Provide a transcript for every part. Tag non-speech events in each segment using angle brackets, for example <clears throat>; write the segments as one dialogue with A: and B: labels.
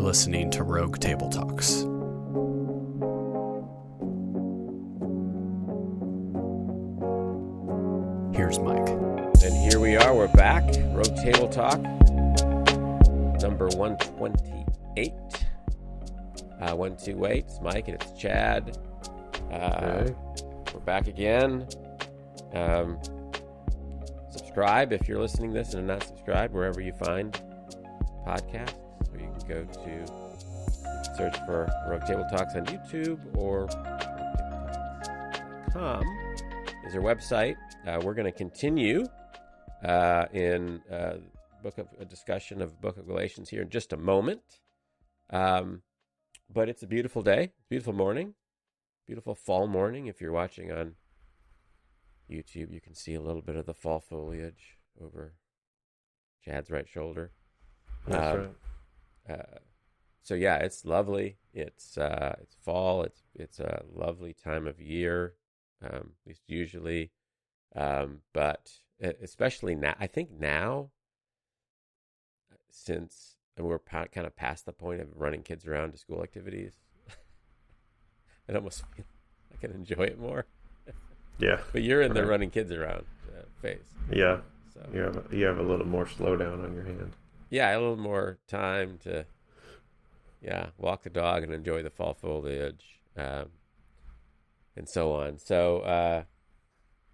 A: You're listening to Rogue Table Talks. Here's Mike.
B: And here we are. We're back. Rogue Table Talk, number 128. Uh, 128. It's Mike and it's Chad. Uh, We're back again. Um, subscribe if you're listening to this and are not subscribed, wherever you find podcasts. Or you can go to search for Rogue Table Talks on YouTube or com is our website. Uh, we're going to continue uh, in uh, book of a discussion of Book of Galatians here in just a moment. Um, but it's a beautiful day, beautiful morning, beautiful fall morning. If you're watching on YouTube, you can see a little bit of the fall foliage over Chad's right shoulder.
C: That's
B: Um,
C: right.
B: Uh, so yeah, it's lovely. It's uh, it's fall. It's it's a lovely time of year, um, at least usually. Um, but especially now, I think now, since we're pa- kind of past the point of running kids around to school activities, <laughs> it almost feel I can enjoy it more.
C: Yeah, <laughs>
B: But you're in the running kids around uh, phase,
C: yeah.
B: so
C: You have a, you have a little more slowdown on your hand.
B: Yeah, a little more time to, yeah, walk the dog and enjoy the fall foliage, um, and so on. So, uh,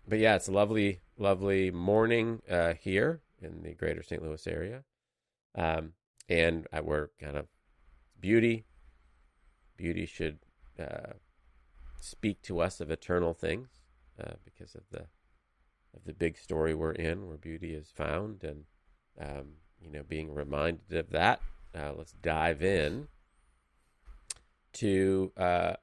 B: but yeah, it's a lovely, lovely morning uh, here in the greater St. Louis area, um, and uh, we're kind of beauty. Beauty should uh, speak to us of eternal things uh, because of the of the big story we're in, where beauty is found, and um, you know, being reminded of that. Uh, let's dive in to uh,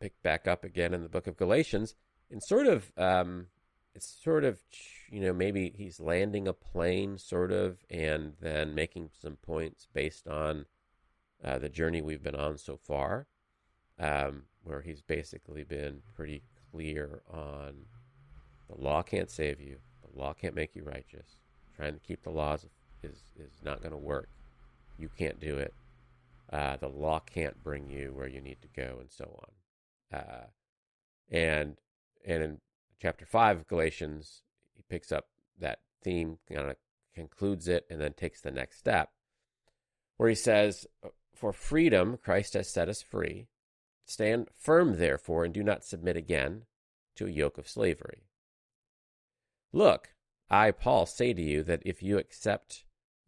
B: pick back up again in the book of Galatians, and sort of, um, it's sort of, you know, maybe he's landing a plane, sort of, and then making some points based on uh, the journey we've been on so far, um, where he's basically been pretty clear on the law can't save you, the law can't make you righteous. Trying to keep the laws is is not going to work. You can't do it. Uh, the law can't bring you where you need to go, and so on. Uh, and and in chapter five of Galatians, he picks up that theme, kind of concludes it, and then takes the next step, where he says, "For freedom Christ has set us free. Stand firm, therefore, and do not submit again to a yoke of slavery." Look, I, Paul, say to you that if you accept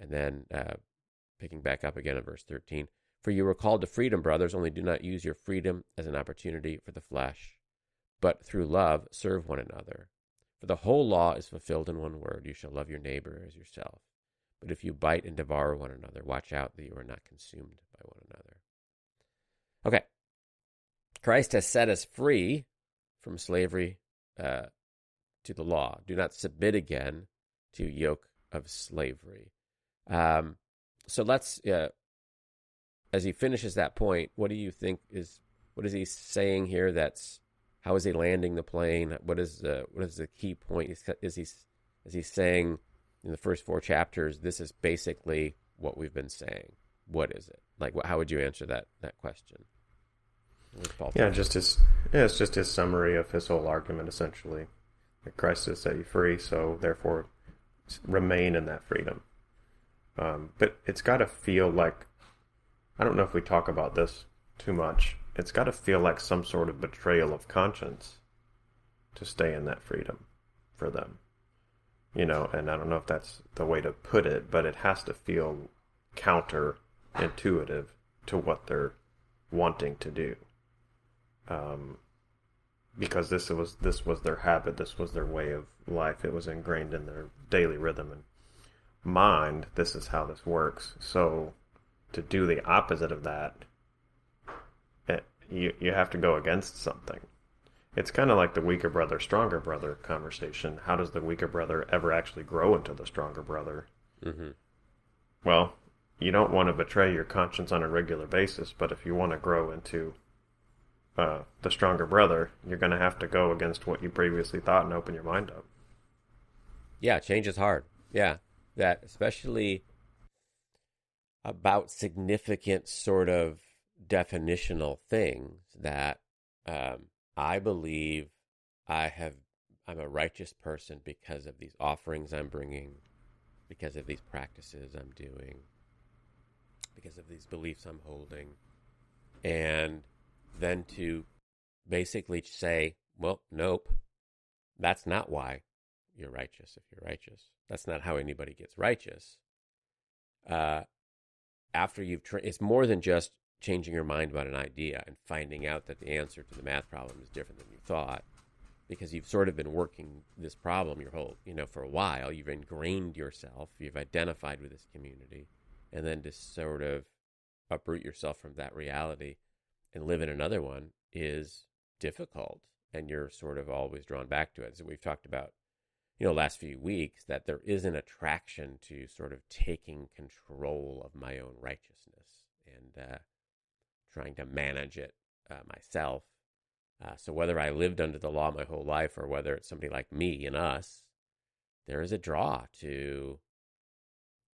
B: And then uh, picking back up again in verse 13 For you were called to freedom, brothers, only do not use your freedom as an opportunity for the flesh, but through love serve one another. For the whole law is fulfilled in one word you shall love your neighbor as yourself. But if you bite and devour one another, watch out that you are not consumed by one another. Okay. Christ has set us free from slavery uh, to the law. Do not submit again to yoke of slavery. Um, so let's, uh, as he finishes that point, what do you think is what is he saying here? That's how is he landing the plane? What is the what is the key point? Is, is he is he saying in the first four chapters? This is basically what we've been saying. What is it like? What, how would you answer that that question? Paul
C: Yeah, just his yeah, it's just his summary of his whole argument essentially. That Christ has set you free, so therefore remain in that freedom. Um, but it's got to feel like I don't know if we talk about this too much. It's got to feel like some sort of betrayal of conscience to stay in that freedom for them. You know, and I don't know if that's the way to put it, but it has to feel counterintuitive to what they're wanting to do. Um, because this was this was their habit, this was their way of life. It was ingrained in their daily rhythm and mind. This is how this works. So to do the opposite of that, it, you you have to go against something. It's kind of like the weaker brother, stronger brother conversation. How does the weaker brother ever actually grow into the stronger brother?
B: Mm-hmm.
C: Well, you don't want to betray your conscience on a regular basis, but if you want to grow into uh, the stronger brother, you're going to have to go against what you previously thought and open your mind up.
B: Yeah, change is hard. Yeah, that especially about significant sort of definitional things that um, I believe I have. I'm a righteous person because of these offerings I'm bringing, because of these practices I'm doing, because of these beliefs I'm holding, and then to basically say, well, nope, that's not why you're righteous if you're righteous. That's not how anybody gets righteous. Uh, after you've, tra- it's more than just changing your mind about an idea and finding out that the answer to the math problem is different than you thought because you've sort of been working this problem your whole, you know, for a while. You've ingrained yourself, you've identified with this community, and then to sort of uproot yourself from that reality and live in another one is difficult. And you're sort of always drawn back to it. So we've talked about you know, last few weeks that there is an attraction to sort of taking control of my own righteousness and uh, trying to manage it uh, myself. Uh, so whether I lived under the law my whole life or whether it's somebody like me and us, there is a draw to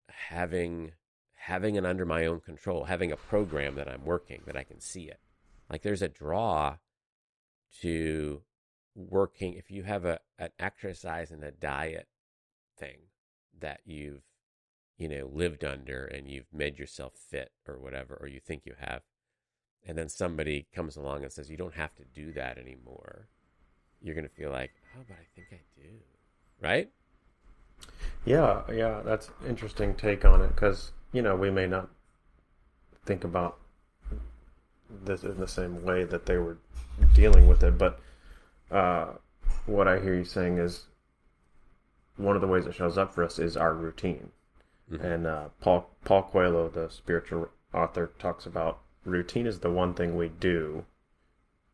B: having having it under my own control, having a program that I'm working that I can see it. Like there's a draw to working if you have a an exercise and a diet thing that you've you know lived under and you've made yourself fit or whatever or you think you have and then somebody comes along and says you don't have to do that anymore you're going to feel like oh but i think i do right?
C: Yeah yeah that's interesting take on it because you know we may not think about this in the same way that they were dealing with it but uh, what I hear you saying is one of the ways it shows up for us is our routine. Mm-hmm. And uh, Paul Paul Coelho, the spiritual author, talks about routine is the one thing we do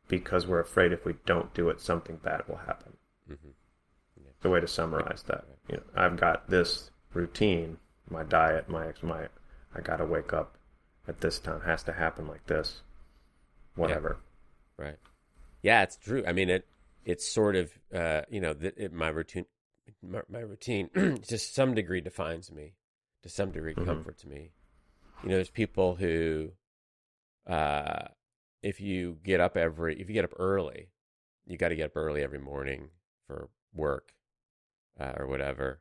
C: because we're afraid if we don't do it, something bad will happen. Mm-hmm. Yeah. The way to summarize that, you know, I've got this routine, my diet, my ex my, I got to wake up at this time, has to happen like this, whatever.
B: Yeah. Right. Yeah, it's true. I mean, it it's sort of uh, you know the, it, my routine my, my routine <clears throat> to some degree defines me to some degree mm-hmm. comforts me. You know there's people who uh, if you get up every if you get up early you got to get up early every morning for work uh, or whatever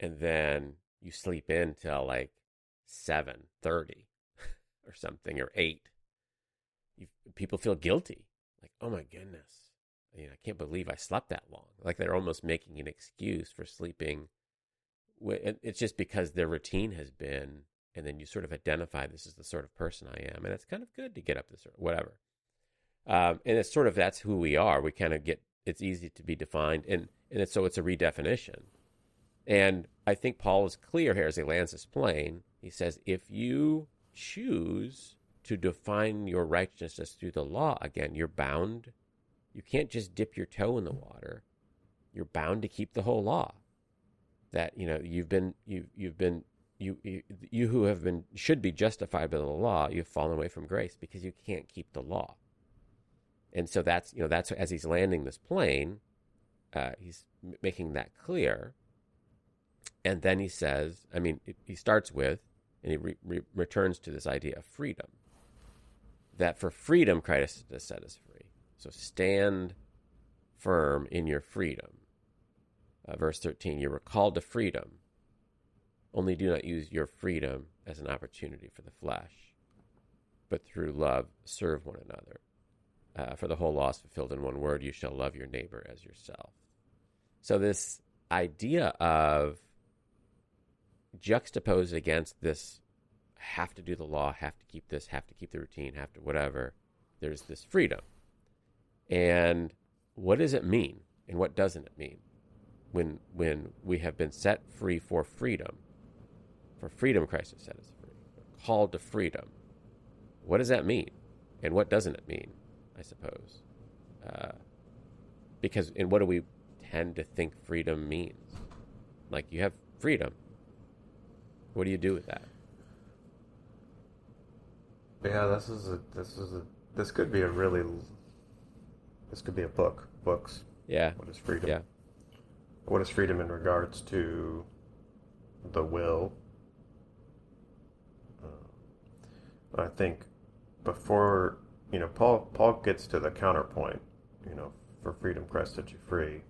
B: and then you sleep in till like 7.30 <laughs> or something or 8 you, people feel guilty. Like oh my goodness know, I can't believe I slept that long. Like they're almost making an excuse for sleeping. It's just because their routine has been, and then you sort of identify this is the sort of person I am, and it's kind of good to get up this or whatever. Um, and it's sort of that's who we are. We kind of get it's easy to be defined, and and it's, so it's a redefinition. And I think Paul is clear here as he lands this plane. He says, if you choose to define your righteousness through the law, again, you're bound you can't just dip your toe in the water. You're bound to keep the whole law. That you know you've been you you've been you, you you who have been should be justified by the law. You've fallen away from grace because you can't keep the law. And so that's you know that's as he's landing this plane, uh, he's making that clear. And then he says, I mean, he starts with, and he re- re- returns to this idea of freedom. That for freedom, Christ has set us free. So stand firm in your freedom. Uh, verse 13, you were called to freedom. Only do not use your freedom as an opportunity for the flesh, but through love serve one another. Uh, for the whole law is fulfilled in one word you shall love your neighbor as yourself. So, this idea of juxtaposed against this have to do the law, have to keep this, have to keep the routine, have to whatever, there's this freedom. And what does it mean? And what doesn't it mean? When, when we have been set free for freedom, for freedom, Christ has set us free. Called to freedom. What does that mean? And what doesn't it mean? I suppose. Uh, because, and what do we tend to think freedom means? Like, you have freedom. What do you do with that?
C: Yeah, this is a this is a this could be a really this could be a book. Books.
B: Yeah.
C: What is freedom?
B: Yeah.
C: What is freedom in regards to the will? Uh, I think before you know Paul Paul gets to the counterpoint, you know, for freedom Christ set you free.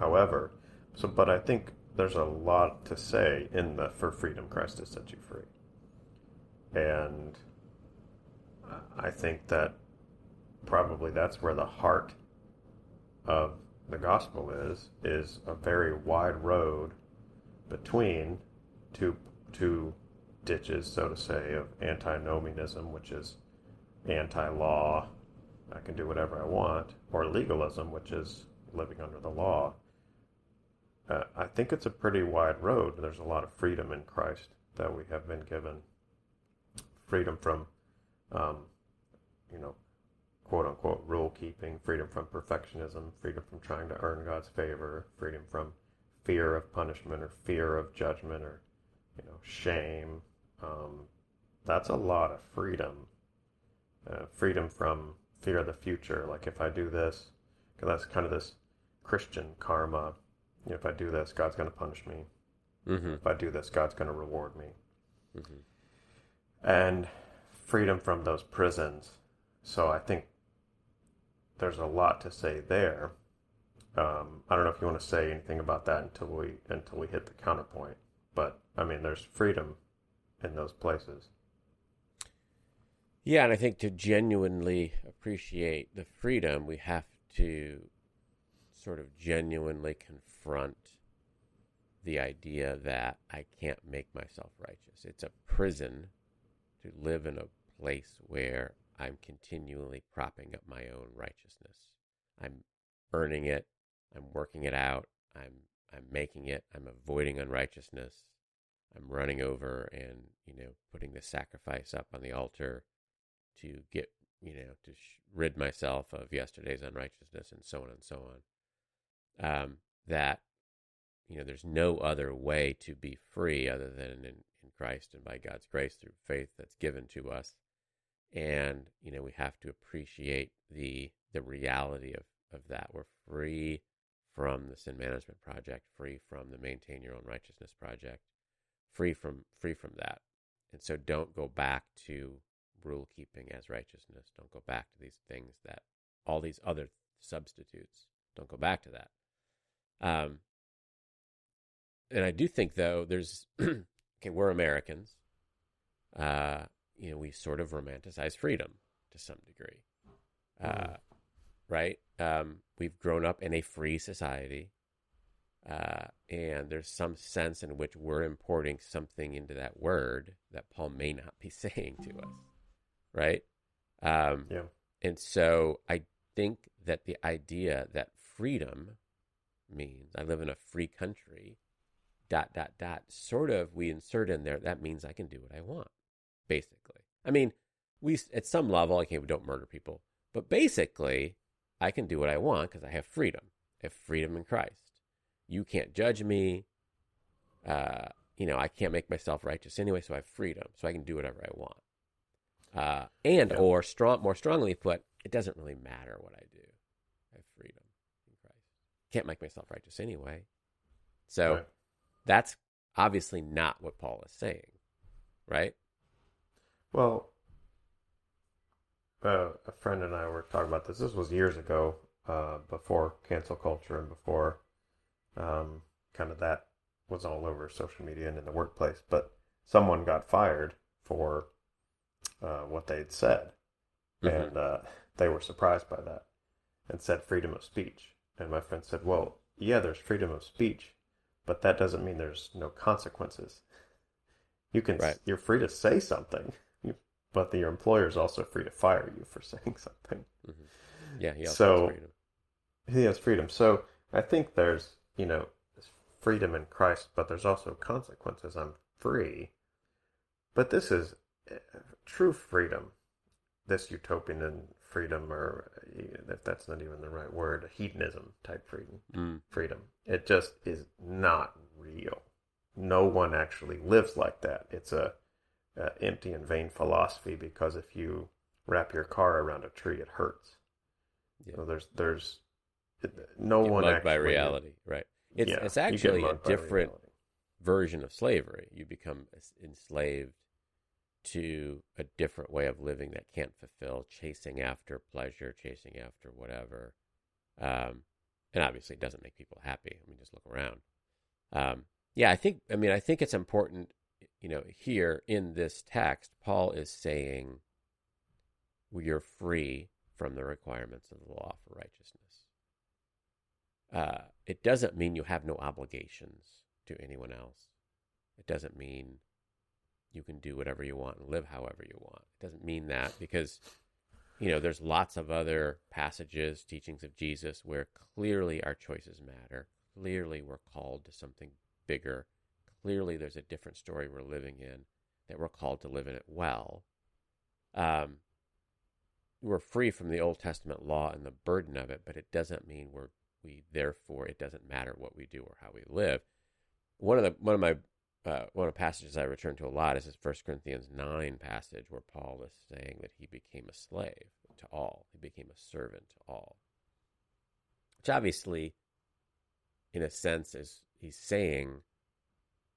C: However, so but I think there's a lot to say in the for freedom Christ has set you free. And I think that probably that's where the heart of the gospel is is a very wide road between two two ditches, so to say, of antinomianism, which is anti-law, I can do whatever I want, or legalism, which is living under the law. Uh, I think it's a pretty wide road. There's a lot of freedom in Christ that we have been given. Freedom from, um, you know, quote unquote rule keeping, freedom from perfectionism, freedom from trying to earn God's favor, freedom from fear of punishment or fear of judgment or, you know, shame. Um, that's a lot of freedom. Uh, freedom from fear of the future. Like if I do this, because that's kind of this Christian karma. You know, if I do this, God's going to punish me.
B: Mm-hmm.
C: If I do this, God's going to reward me.
B: Mm-hmm.
C: And freedom from those prisons. So I think there's a lot to say there. Um, I don't know if you want to say anything about that until we until we hit the counterpoint. But I mean, there's freedom in those places.
B: Yeah, and I think to genuinely appreciate the freedom, we have to sort of genuinely confront the idea that I can't make myself righteous. It's a prison to live in a place where I'm continually propping up my own righteousness. I'm earning it, I'm working it out, I'm I'm making it, I'm avoiding unrighteousness. I'm running over and, you know, putting the sacrifice up on the altar to get, you know, to sh- rid myself of yesterday's unrighteousness and so on and so on. Um, that, you know, there's no other way to be free other than in, in Christ and by God's grace through faith that's given to us. And, you know, we have to appreciate the, the reality of, of that. We're free from the sin management project, free from the maintain your own righteousness project, free from, free from that. And so don't go back to rule keeping as righteousness. Don't go back to these things that all these other substitutes. Don't go back to that. Um, and I do think though there's <clears throat> okay, we're Americans. Uh, you know, we sort of romanticize freedom to some degree. Uh, right? Um, we've grown up in a free society. Uh, and there's some sense in which we're importing something into that word that Paul may not be <laughs> saying to us right? Um,
C: Yeah.
B: And so I think that the idea that freedom means I live in a free country, dot, dot, dot, sort of we insert in there, that means I can do what I want, basically. I mean, we, at some level, okay, we don't murder people, but basically, I can do what I want because I have freedom. I have freedom in Christ. You can't judge me. Uh, you know, I can't make myself righteous anyway, so I have freedom. So I can do whatever I want. Uh, and
C: Yeah.
B: or strong, more strongly put, it doesn't really matter what I do. I have freedom in Christ. Can't make myself righteous anyway. So
C: Right.
B: that's obviously not what Paul is saying, right?
C: Well, uh, a friend and I were talking about this. This was years ago, uh, before cancel culture and before um, kind of that was all over social media and in the workplace. But someone got fired for uh, what they'd said,
B: Mhm.
C: and uh, they were surprised by that and said freedom of speech. And my friend said, "Well, yeah, there's freedom of speech, but that doesn't mean there's no consequences. You can
B: Right.
C: you're free to say something, but the, your employer is also free to fire you for <laughs> saying something. Mm-hmm.
B: Yeah, he
C: So-
B: has freedom.
C: He has freedom. So I think there's you know freedom in Christ, but there's also consequences. I'm free, but this is eh, true freedom, this utopian freedom, or eh, if that's not even the right word, hedonism type freedom,
B: Mm.
C: freedom. It just is not real. No one actually lives like that. It's a, a empty and vain philosophy because if you wrap your car around a tree, it hurts.
B: Yeah.
C: So there's there's no one
B: mugged by reality, right? It's
C: Yeah,
B: it's actually a different version of slavery. You become enslaved to a different way of living that can't fulfill, chasing after pleasure, chasing after whatever. Um, and obviously, it doesn't make people happy. I mean, just look around. Um, yeah, I think. I mean, I think it's important. You know, here in this text, Paul is saying we are free from the requirements of the law for righteousness. Uh, it doesn't mean you have no obligations to anyone else. It doesn't mean you can do whatever you want and live however you want. It doesn't mean that because, you know, there's lots of other passages, teachings of Jesus where clearly our choices matter. Clearly we're called to something bigger. Clearly there's a different story we're living in that we're called to live in it well. Um, we're free from the Old Testament law and the burden of it, but it doesn't mean we're we therefore it doesn't matter what we do or how we live. One of the one of my uh, one of the passages I return to a lot is this First Corinthians nine passage where Paul is saying that he became a slave to all, he became a servant to all, which obviously, in a sense, is he's saying,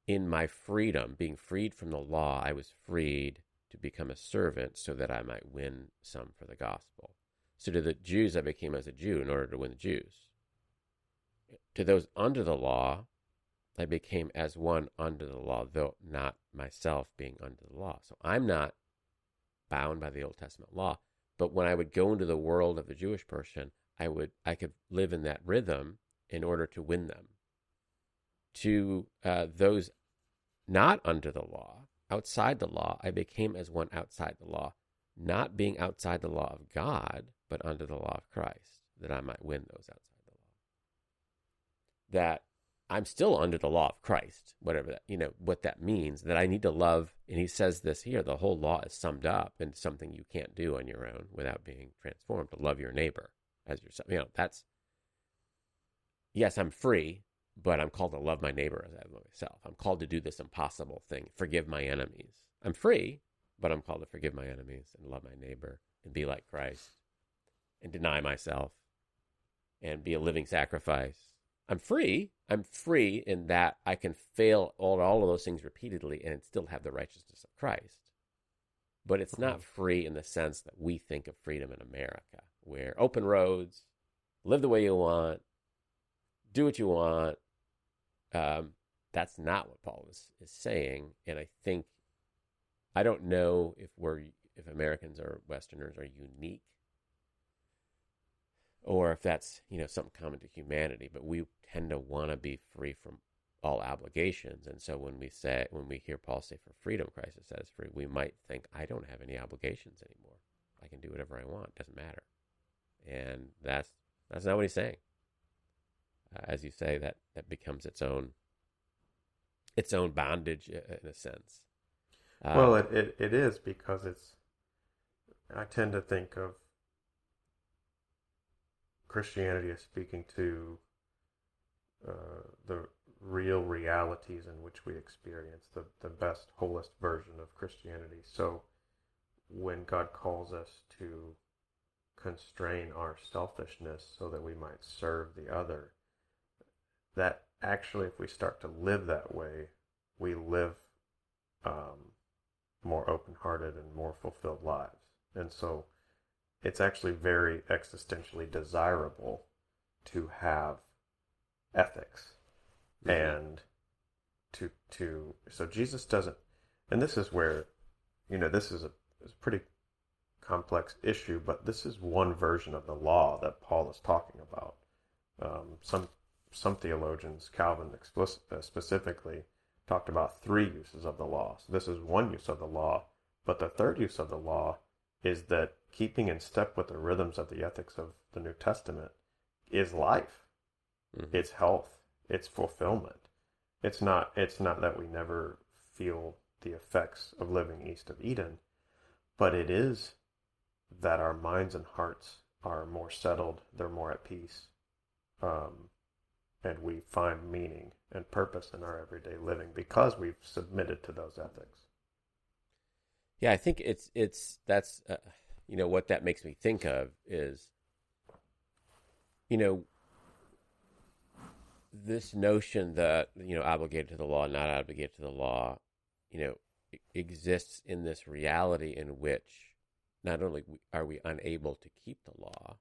B: in my freedom, being freed from the law, I was freed to become a servant so that I might win some for the gospel. So to the Jews, I became as a Jew in order to win the Jews. To those under the law, I became as one under the law, though not myself being under the law. So I'm not bound by the Old Testament law. But when I would go into the world of the Jewish person, I would I could live in that rhythm in order to win them. To uh, those not under the law, outside the law, I became as one outside the law, not being outside the law of God, but under the law of Christ, that I might win those outside the law. That I'm still under the law of Christ, whatever that, you know, what that means, that I need to love. And he says this here the whole law is summed up in something you can't do on your own without being transformed to love your neighbor as yourself. You know, that's, yes, I'm free, but I'm called to love my neighbor as I love myself. I'm called to do this impossible thing, forgive my enemies. I'm free, but I'm called to forgive my enemies and love my neighbor and be like Christ and deny myself and be a living sacrifice. I'm free. I'm free in that I can fail all, all of those things repeatedly and still have the righteousness of Christ. But it's not mm-hmm. free in the sense that we think of freedom in America, where open roads, live the way you want, do what you want. Um, that's not what Paul is, is saying. And I think, I don't know if we're, if Americans or Westerners are unique or if that's you know something common to humanity but we tend to want to be free from all obligations. And so when we say when we hear paul say for freedom christ has set us free we might think i don't have any obligations anymore. I can do whatever i want. Doesn't matter. And that's that's not what he's saying uh, as you say that that becomes its own its own bondage uh, in a sense uh,
C: well, it, it, it is because it's. I tend to think of Christianity as speaking to uh, the real realities in which we experience the, the best, wholest version of Christianity. So when God calls us to constrain our selfishness so that we might serve the other, that actually, if we start to live that way, we live um, more open hearted and more fulfilled lives. And so it's actually very existentially desirable to have ethics and to to so Jesus doesn't and this is where you know this is a, is a pretty complex issue but this is one version of the law that Paul is talking about um, some some theologians Calvin explicit, uh, specifically talked about three uses of the law so this is one use of the law but the third use of the law is that keeping in step with the rhythms of the ethics of the New Testament is life.
B: Mhm.
C: It's health. It's fulfillment. It's not. It's not that we never feel the effects of living east of Eden, but it is that our minds and hearts are more settled, they're more at peace, um, and we find meaning and purpose in our everyday living because we've submitted to those ethics.
B: Yeah, I think it's it's that's uh, you know what that makes me think of is you know this notion that you know obligated to the law, not obligated to the law, you know, exists in this reality in which not only are we unable to keep the law,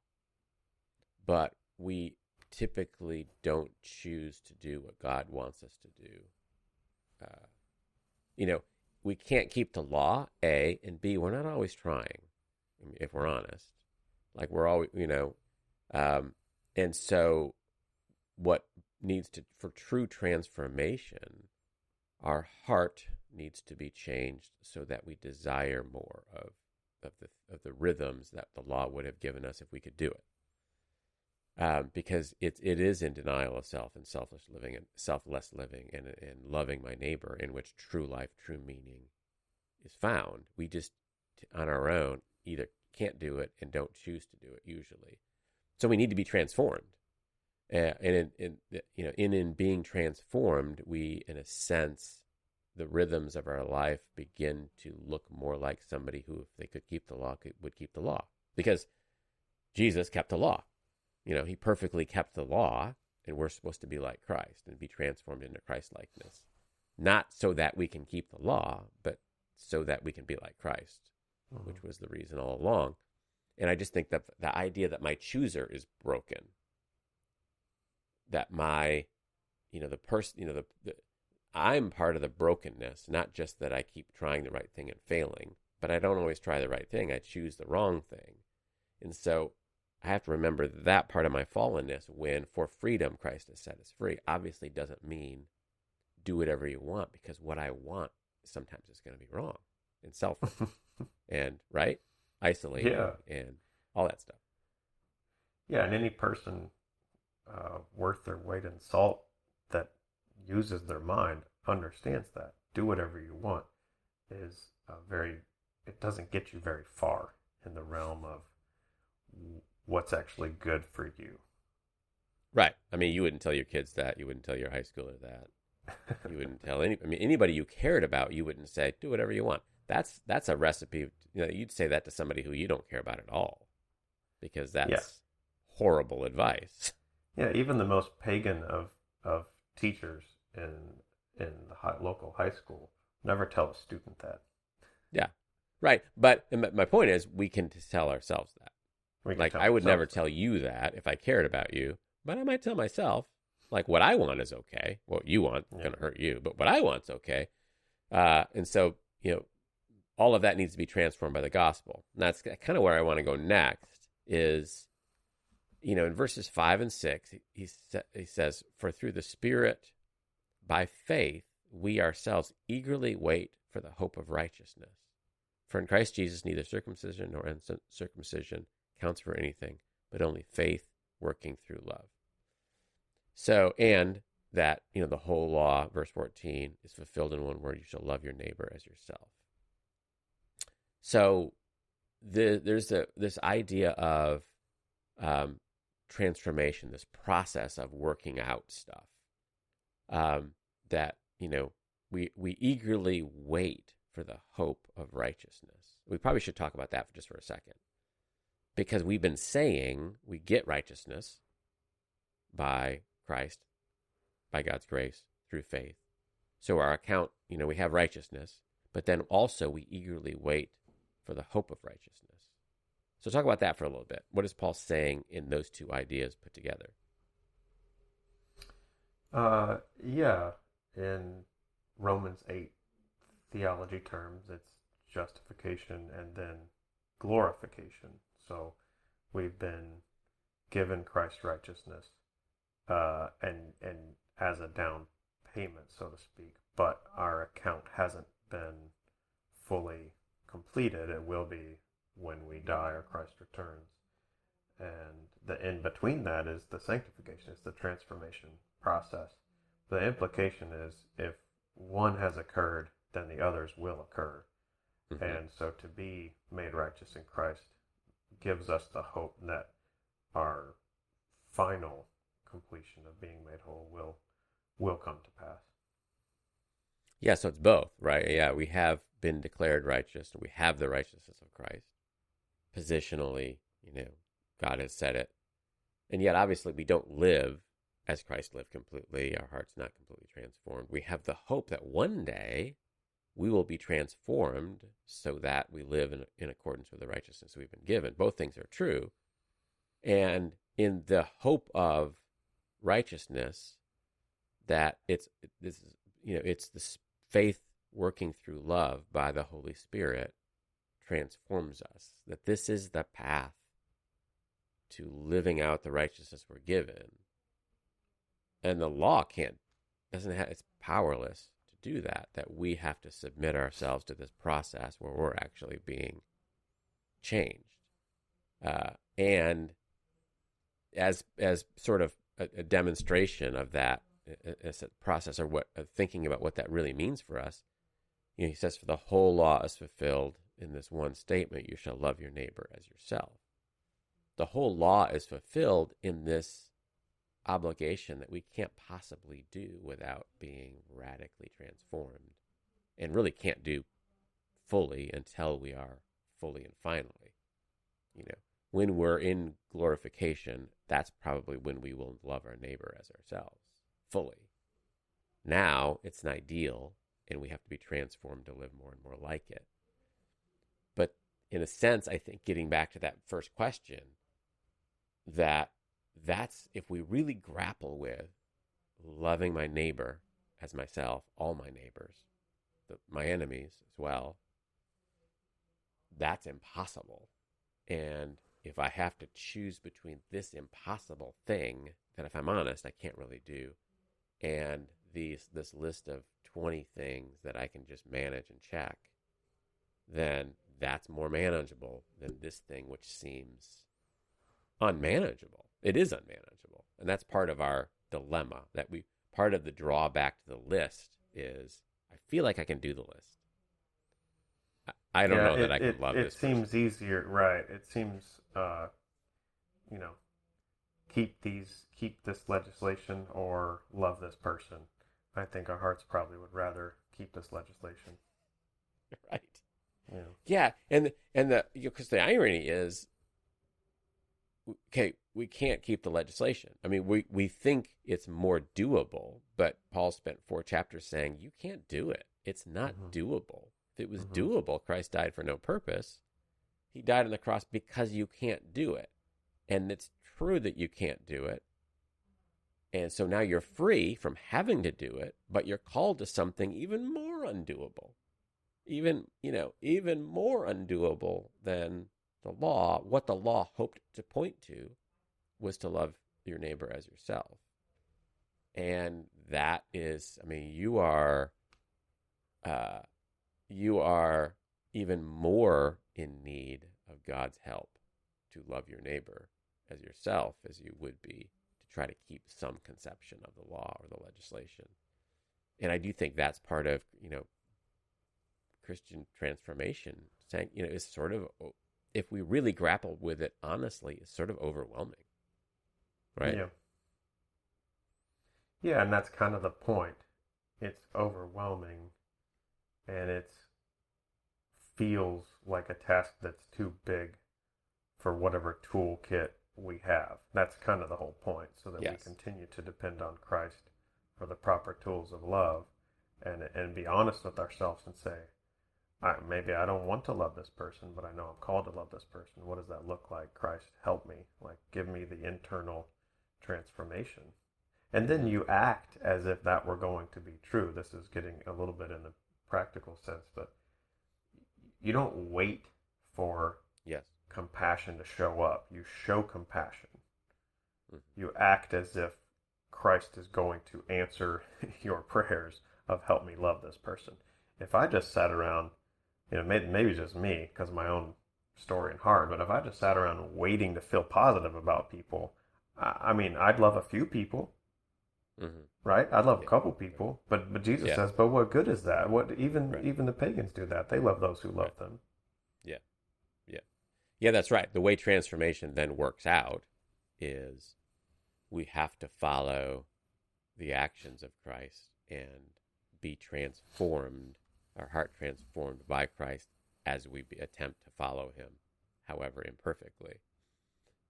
B: but we typically don't choose to do what God wants us to do. Uh, you know, we can't keep the law, A, and B, we're not always trying, if we're honest. Like we're always, you know, um, and so what needs to, for true transformation, our heart needs to be changed so that we desire more of of the of the rhythms that the law would have given us if we could do it um, because it it is in denial of self and selfish living and selfless living and and loving my neighbor in which true life, true meaning is found. We just on our own either can't do it and don't choose to do it usually. So we need to be transformed, uh, and in, in you know in in being transformed, we in a sense the rhythms of our life begin to look more like somebody who, if they could keep the law, could, would keep the law because Jesus kept the law you know, he perfectly kept the law, and we're supposed to be like Christ and be transformed into Christ likeness. Not so that we can keep the law, but so that we can be like Christ, mm-hmm. which was the reason all along. And I just think that the idea that my chooser is broken, that my, you know, the person, you know, the, the I'm part of the brokenness, not just that I keep trying the right thing and failing, but I don't always try the right thing. I choose the wrong thing. And so I have to remember that part of my fallenness when for freedom Christ has set us free obviously doesn't mean do whatever you want because what I want sometimes is going to be wrong and selfish <laughs> and right isolating yeah. and all that stuff.
C: Yeah, and any person uh, worth their weight in salt that uses their mind understands that do whatever you want is very it doesn't get you very far in the realm of what's actually good for you.
B: Right. I mean, you wouldn't tell your kids that. You wouldn't tell your high schooler that. you wouldn't <laughs> tell any. I mean, anybody you cared about, you wouldn't say, "Do whatever you want." That's that's a recipe. You know, you'd say that to somebody who you don't care about at all, because that's yeah. horrible advice. <laughs>
C: Yeah, even the most pagan of of teachers in in the high, local high school never tell a student that.
B: Yeah, right. But my point is, we can tell ourselves that like I would never tell you that if I cared about you, but I might tell myself like what I want is okay. What you want yeah. going to hurt you, but what I want's okay. Uh, and so you know, all of that needs to be transformed by the gospel. And that's kind of where I want to go next. Is you know in verses five and six he sa- he says, "For through the Spirit, by faith, we ourselves eagerly wait for the hope of righteousness." For in Christ Jesus, neither circumcision nor uncircumcision counts for anything, but only faith working through love. So, and that, you know, the whole law, verse 14, is fulfilled in one word you shall love your neighbor as yourself. So, the, there's a, this idea of um, transformation, this process of working out stuff um, that, you know, we, we eagerly wait for the hope of righteousness. We probably should talk about that for just for a second because we've been saying we get righteousness by Christ, by God's grace, through faith. So our account, you know, we have righteousness, but then also we eagerly wait for the hope of righteousness. So talk about that for a little bit. What is Paul saying in those two ideas put together?
C: Uh, yeah, in Romans 8 theology terms, it's justification and then glorification. So we've been given Christ's righteousness uh, and and as a down payment, so to speak. But our account hasn't been fully completed. It will be when we die or Christ returns. And the in between that is the sanctification, it's the transformation process. The implication is if one has occurred then the others will occur.
B: Mhm.
C: And so to be made righteous in Christ gives us the hope that our final completion of being made whole will will come to pass.
B: Yeah, so it's both, right? Yeah, we have been declared righteous. We have the righteousness of Christ. Positionally, you know, God has said it. And yet, obviously, we don't live as Christ lived completely. Our heart's not completely transformed. We have the hope that one day we will be transformed so that we live in, in accordance with the righteousness we've been given. Both things are true. And in the hope of righteousness, that it's this is you know it's this faith working through love by the Holy Spirit transforms us. That this is the path to living out the righteousness we're given. And the law can't doesn't have it's powerless do that. That we have to submit ourselves to this process where we're actually being changed. Uh, and as as sort of a, a demonstration of that as a process or what of thinking about what that really means for us. You know, he says, "For the whole law is fulfilled in this one statement: You shall love your neighbor as yourself." The whole law is fulfilled in this obligation that we can't possibly do without being radically transformed, and really can't do fully until we are fully and finally. You know, when we're in glorification, that's probably when we will love our neighbor as ourselves fully. Now it's an ideal, and we have to be transformed to live more and more like it. But in a sense, I think getting back to that first question, that that's if we really grapple with loving my neighbor as myself, all my neighbors, the, my enemies as well, that's impossible. And if I have to choose between this impossible thing that, if I'm honest, I can't really do, and these this list of 20 things that I can just manage and check, then that's more manageable than this thing which seems unmanageable. It is unmanageable. And that's part of our dilemma that we part of the drawback to the list is I feel like I can do the list. I, I don't
C: Yeah,
B: know
C: it,
B: that I can
C: it,
B: love
C: it
B: this. person.
C: seems easier, right? It seems, uh, you know, keep these, keep this legislation or love this person. I think our hearts probably would rather keep this legislation. <laughs>
B: right.
C: Yeah.
B: Yeah, and and the because the irony is, okay, we can't keep the legislation. I mean, we we think it's more doable, but Paul spent four chapters saying you can't do it. It's not
C: Mhm.
B: doable. If it was
C: Mhm.
B: doable, Christ died for no purpose. He died on the cross because you can't do it, and it's true that you can't do it. And so now you're free from having to do it, but you're called to something even more undoable even you know even more undoable than the law what the law hoped to point to was to love your neighbor as yourself. And that is i mean you are uh you are even more in need of god's help to love your neighbor as yourself as you would be to try to keep some conception of the law or the legislation. And i do think that's part of you know Christian transformation, saying, you know, is sort of, if we really grapple with it honestly, is sort of overwhelming. Right?
C: Yeah. Yeah, and that's kind of the point. It's overwhelming and it feels like a task that's too big for whatever toolkit we have. That's kind of the whole point, so that
B: Yes.
C: we continue to depend on Christ for the proper tools of love and and be honest with ourselves and say, I, maybe I don't want to love this person, but I know I'm called to love this person. What does that look like? Christ, help me. Like, give me the internal transformation. And then you act as if that were going to be true. This is getting a little bit in the practical sense, but you don't wait for
B: Yes.
C: compassion to show up. You show compassion.
B: Mhm.
C: You act as if Christ is going to answer <laughs> your prayers of help me love this person. If I just sat around, you know, maybe, maybe just me because of my own story and heart, but if I just sat around waiting to feel positive about people, I, I mean, I'd love a few people,
B: Mm-hmm.
C: right? I'd love a couple people, but but Jesus
B: Yeah.
C: says, but what good is that? What even
B: Right.
C: even the pagans do that. They love those who love
B: Right.
C: them.
B: Yeah, yeah, yeah, that's right. The way transformation then works out is we have to follow the actions of Christ and be transformed, our heart transformed by Christ as we attempt to follow him, however imperfectly.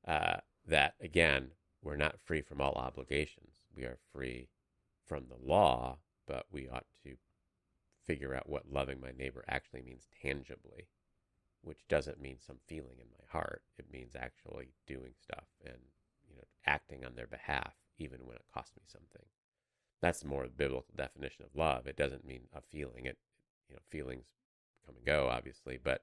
B: Uh, that, again, we're not free from all obligations. We are free from the law, but we ought to figure out what loving my neighbor actually means tangibly which doesn't mean some feeling in my heart. It means actually doing stuff and you know acting on their behalf, even when it costs me something. That's more the biblical definition of love. It doesn't mean a feeling. It you know feelings come and go, obviously, but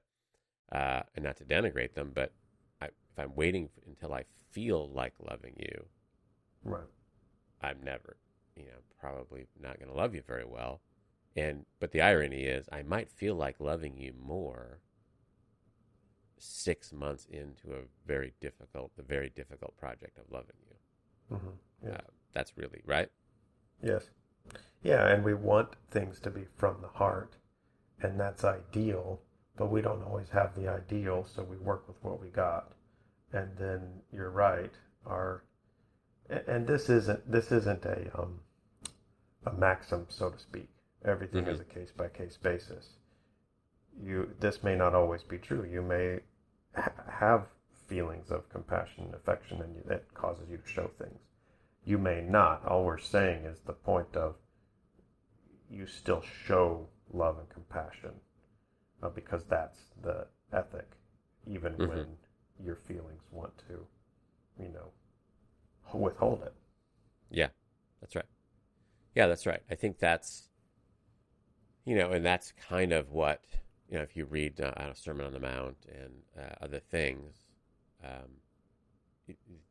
B: uh, and not to denigrate them, but I, if I'm waiting until I feel like loving you,
C: Right.
B: I'm never, you know, probably not going to love you very well. And but the irony is, I might feel like loving you more six months into a very difficult, the very difficult project of loving you.
C: hmm Yeah.
B: Uh, that's really right.
C: Yes. Yeah, and we want things to be from the heart, and that's ideal, but we don't always have the ideal, so we work with what we got. And then you're right, our and this isn't this isn't a um a maxim, so to speak. Everything is a case by case basis. You this may not always be true. You may ha- have feelings of compassion, and affection, and you, that causes you to show things you may not. All we're saying is the point of you still show love and compassion uh, because that's the ethic, even
B: Mhm.
C: when your feelings want to, you know, withhold it.
B: Yeah, that's right. Yeah, that's right. I think that's, you know, and that's kind of what, you know, if you read uh, a Sermon on the Mount and uh, other things, um,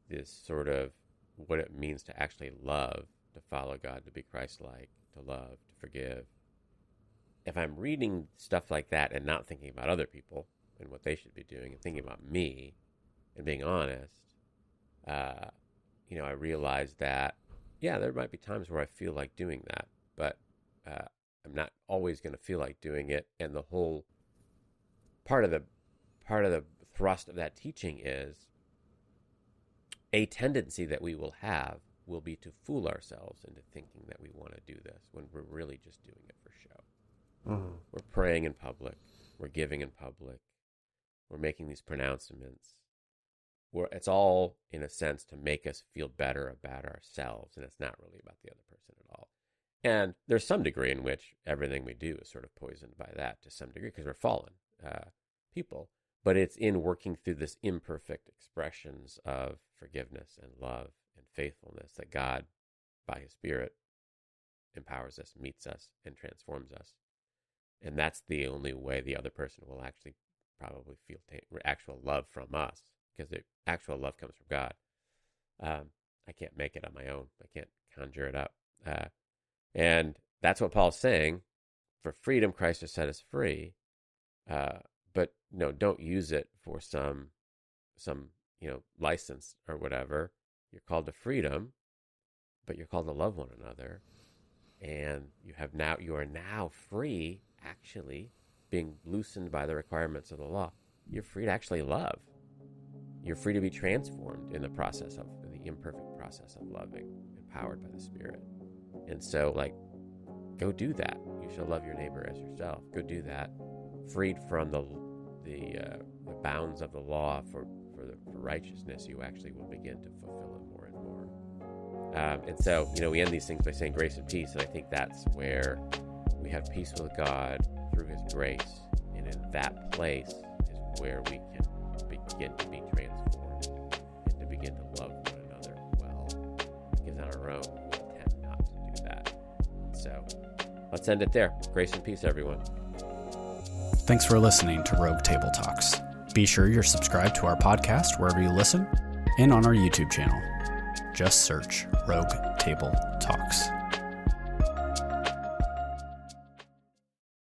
B: this sort of what it means to actually love, to follow God, to be Christ like, to love, to forgive. If I'm reading stuff like that and not thinking about other people and what they should be doing and thinking about me and being honest, uh, you know, I realize that, yeah, there might be times where I feel like doing that, but uh, I'm not always going to feel like doing it. And the whole part of the part of the thrust of that teaching is a tendency that we will have will be to fool ourselves into thinking that we want to do this when we're really just doing it for show.
C: Mm-hmm.
B: We're praying in public. We're giving in public. We're making these pronouncements. We're, it's all, in a sense, to make us feel better about ourselves, and it's not really about the other person at all. And there's some degree in which everything we do is sort of poisoned by that to some degree because we're fallen uh, people. But it's in working through this imperfect expressions of forgiveness and love and faithfulness that God, by His Spirit, empowers us, meets us, and transforms us and that's the only way the other person will actually probably feel ta- actual love from us because actual love comes from God. Um, I can't make it on my own. I can't conjure it up. Uh, and that's what Paul's saying. For freedom, Christ has set us free. Uh, but no, don't use it for some some you know license or whatever. You're called to freedom, but you're called to love one another and you have now you are now free actually being loosened by the requirements of the law you're free to actually love. You're free to be transformed in the process of the imperfect process of loving empowered by the spirit. And so like go do that. You shall love your neighbor as yourself. Go do that. Freed from the the, uh, the bounds of the law for for, the, for righteousness you actually will begin to fulfill it more and more. Um, and so, you know, we end these things by saying grace and peace. And I think that's where we have peace with God through His grace. And in that place is where we can begin to be transformed and to begin to love one another well. Because on our own, we tend not to do that. So let's end it there. Grace and peace, everyone.
A: Thanks for listening to Rogue Table Talks. Be sure you're subscribed to our podcast wherever you listen and on our YouTube channel. Just search Rogue Table Talks.